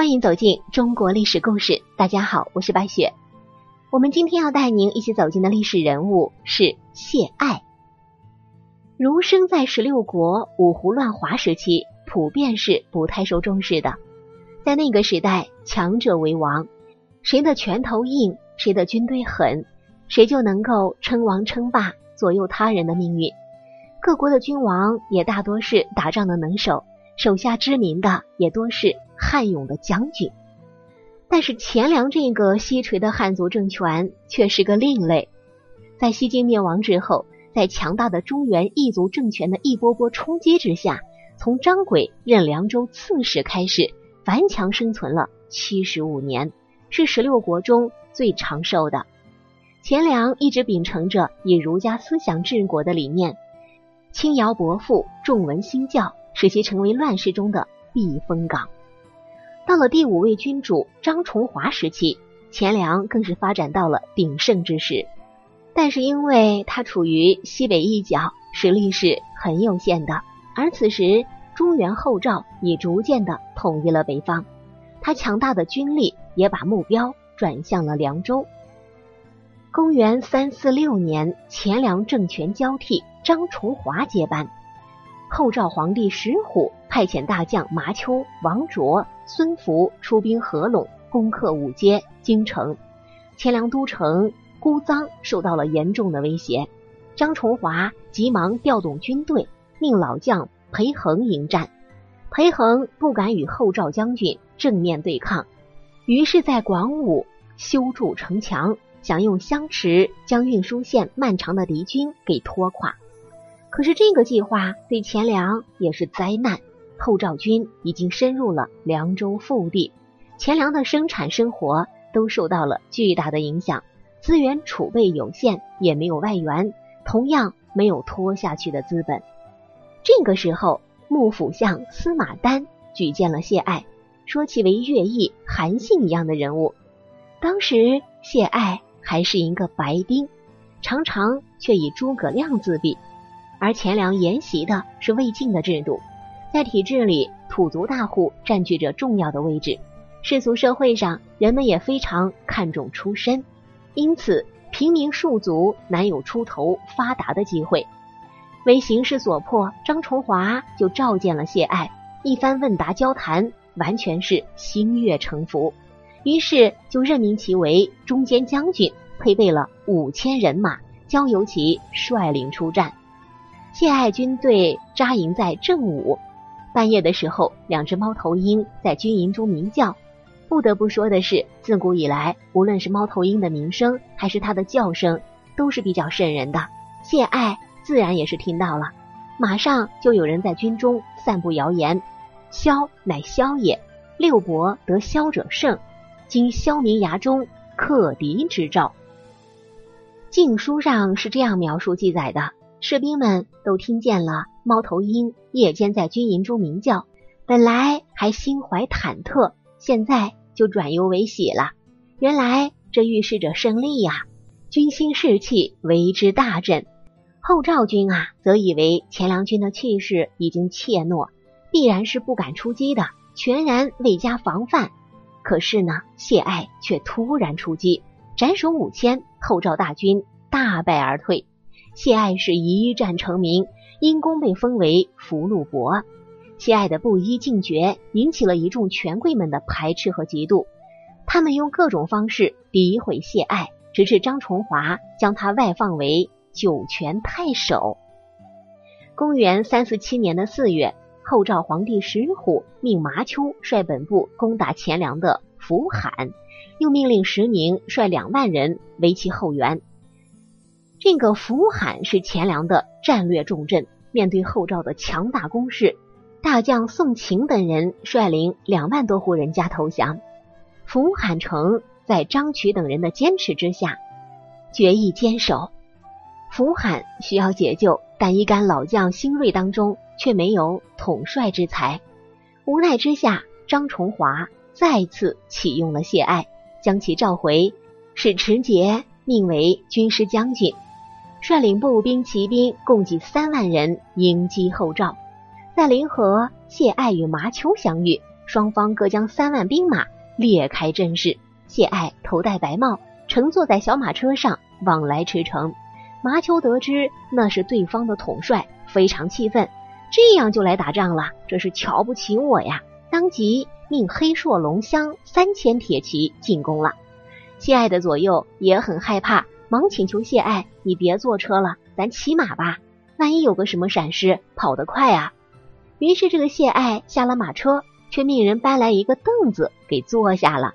欢迎走进中国历史故事。大家好，我是白雪。我们今天要带您一起走进的历史人物是谢爱。儒生在十六国五胡乱华时期，普遍是不太受重视的。在那个时代，强者为王，谁的拳头硬，谁的军队狠，谁就能够称王称霸，左右他人的命运。各国的君王也大多是打仗的能手，手下知名的也多是汉勇的将军。但是钱粮这个西垂的汉族政权却是个另类。在西晋灭亡之后，在强大的中原异族政权的一波波冲击之下，从张轨任凉州刺史开始，顽强生存了七十五年，是十六国中最长寿的。钱粮一直秉承着以儒家思想治国的理念，轻徭薄赋，重文轻教，使其成为乱世中的避风港。到了第五位君主张崇华时期，钱粮更是发展到了鼎盛之时。但是因为他处于西北一角，实力是很有限的。而此时中原后赵已逐渐的统一了北方，他强大的军力也把目标转向了凉州。公元三四六年，钱粮政权交替，张崇华接班。后赵皇帝石虎派遣大将麻丘、王卓、孙福出兵合拢，攻克五街、京城。钱粮都城孤臧受到了严重的威胁。张崇华急忙调动军队，命老将裴恒迎战。裴恒不敢与后赵将军正面对抗，于是，在广武修筑城墙，想用相持将运输线漫长的敌军给拖垮。可是这个计划对钱粮也是灾难。后赵军已经深入了凉州腹地，钱粮的生产生活都受到了巨大的影响，资源储备有限，也没有外援，同样没有拖下去的资本。这个时候，幕府相司马丹举荐了谢爱，说其为乐毅、韩信一样的人物。当时谢爱还是一个白丁，常常却以诸葛亮自比。而钱粮沿袭的是魏晋的制度，在体制里，土族大户占据着重要的位置。世俗社会上，人们也非常看重出身，因此平民庶族难有出头发达的机会。为形势所迫，张崇华就召见了谢爱，一番问答交谈，完全是心悦诚服。于是就任命其为中间将军，配备了五千人马，交由其率领出战。谢爱军队扎营在正午，半夜的时候，两只猫头鹰在军营中鸣叫。不得不说的是，自古以来，无论是猫头鹰的鸣声，还是它的叫声，都是比较瘆人的。谢艾自然也是听到了，马上就有人在军中散布谣言：“枭乃枭也，六伯得枭者胜，今枭民牙中克敌之兆。”晋书上是这样描述记载的。士兵们都听见了猫头鹰夜间在军营中鸣叫，本来还心怀忐忑，现在就转忧为喜了。原来这预示着胜利呀！军心士气为之大振。后赵军啊，则以为钱粮军的气势已经怯懦，必然是不敢出击的，全然未加防范。可是呢，谢艾却突然出击，斩首五千，后赵大军大败而退。谢爱是一战成名，因功被封为福禄伯。谢爱的布衣进爵引起了一众权贵们的排斥和嫉妒，他们用各种方式诋毁谢爱，直至张崇华将他外放为酒泉太守。公元三四七年的四月，后赵皇帝石虎命麻丘率本部攻打钱粮的福罕，又命令石宁率两万人为其后援。这个福罕是钱粮的战略重镇，面对后赵的强大攻势，大将宋秦等人率领两万多户人家投降。福罕城在张渠等人的坚持之下，决意坚守。福罕需要解救，但一干老将新锐当中却没有统帅之才。无奈之下，张崇华再次启用了谢爱，将其召回，使持节命为军师将军。率领步兵、骑兵共计三万人迎击后赵，在临河，谢爱与麻丘相遇，双方各将三万兵马列开阵势。谢爱头戴白帽，乘坐在小马车上往来驰骋。麻丘得知那是对方的统帅，非常气愤，这样就来打仗了，这是瞧不起我呀！当即命黑硕龙骧三千铁骑进攻了。谢爱的左右也很害怕，忙请求谢爱：“你别坐车了，咱骑马吧，万一有个什么闪失，跑得快啊！”于是这个谢爱下了马车，却命人搬来一个凳子给坐下了。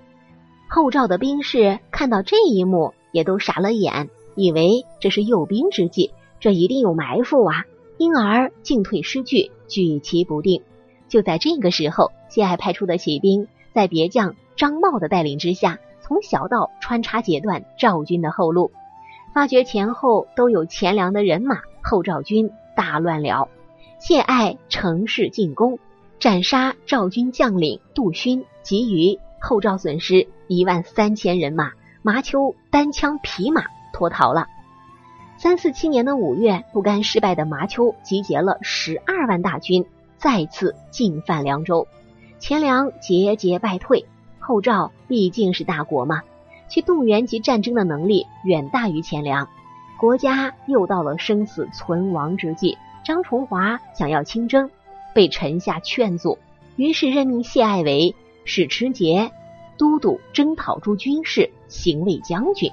后赵的兵士看到这一幕，也都傻了眼，以为这是诱兵之计，这一定有埋伏啊，因而进退失据，举棋不定。就在这个时候，谢爱派出的骑兵在别将张茂的带领之下，从小道穿插截断赵军的后路，发觉前后都有钱粮的人马，后赵军大乱了。谢爱乘势进攻，斩杀赵军将领杜勋，及余后赵损失。一万三千人马，麻丘单枪匹马脱逃了。三四七年的五月，不甘失败的麻丘集结了十二万大军，再次进犯凉州。钱粮节节败退。后赵毕竟是大国嘛，其动员及战争的能力远大于钱粮，国家又到了生死存亡之际。张崇华想要亲征，被臣下劝阻，于是任命谢爱为使持节。都督征讨诸军事，行卫将军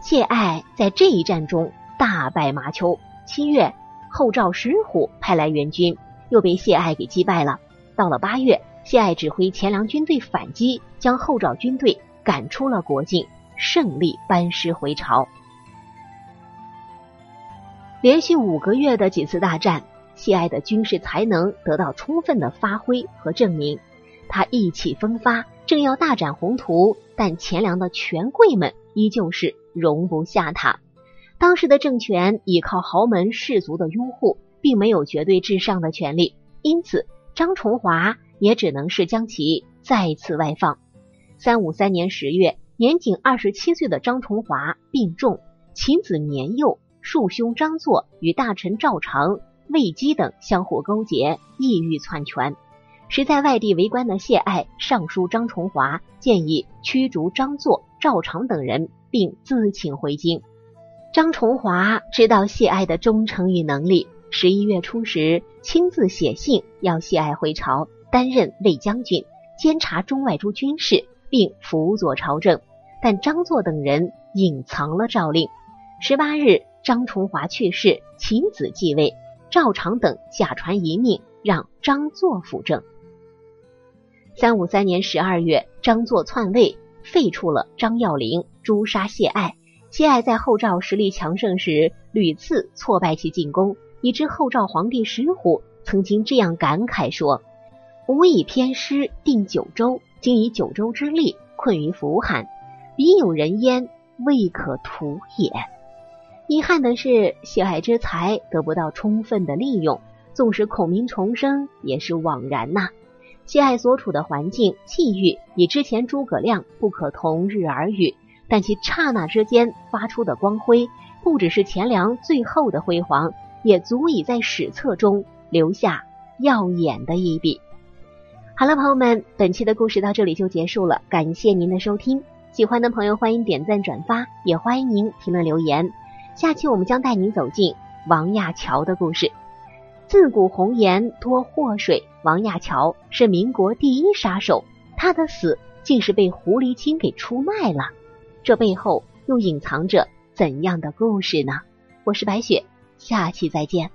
谢爱在这一战中大败麻丘。七月，后赵石虎派来援军，又被谢爱给击败了。到了八月，谢爱指挥钱粮军队反击，将后赵军队赶出了国境，胜利班师回朝。连续五个月的几次大战，谢爱的军事才能得到充分的发挥和证明，他意气风发。正要大展宏图，但钱粮的权贵们依旧是容不下他。当时的政权依靠豪门士族的拥护，并没有绝对至上的权利，因此张崇华也只能是将其再次外放。三五三年十月，年仅二十七岁的张崇华病重，其子年幼，庶兄张作与大臣赵长、魏基等相互勾结，意欲篡权。时在外地为官的谢爱上书张崇华，建议驱逐张作、赵长等人，并自请回京。张崇华知道谢爱的忠诚与能力，十一月初时亲自写信要谢爱回朝，担任卫将军，监察中外诸军事，并辅佐朝政。但张作等人隐藏了诏令。十八日，张崇华去世，秦子继位，赵常等假传遗命，让张作辅政。三五三年十二月，张作篡位，废黜了张耀陵，诛杀谢爱。谢爱在后赵实力强盛时，屡次挫败其进攻，以致后赵皇帝石虎曾经这样感慨说：“吾以偏师定九州，今以九州之力困于扶韩，彼有人焉，未可图也。”遗憾的是，谢爱之才得不到充分的利用，纵使孔明重生，也是枉然呐。谢爱所处的环境、气遇与之前诸葛亮不可同日而语，但其刹那之间发出的光辉，不只是钱粮最后的辉煌，也足以在史册中留下耀眼的一笔。好了，朋友们，本期的故事到这里就结束了，感谢您的收听。喜欢的朋友欢迎点赞转发，也欢迎您评论留言。下期我们将带您走进王亚樵的故事。自古红颜多祸水，王亚樵是民国第一杀手，他的死竟是被狐狸精给出卖了，这背后又隐藏着怎样的故事呢？我是白雪，下期再见。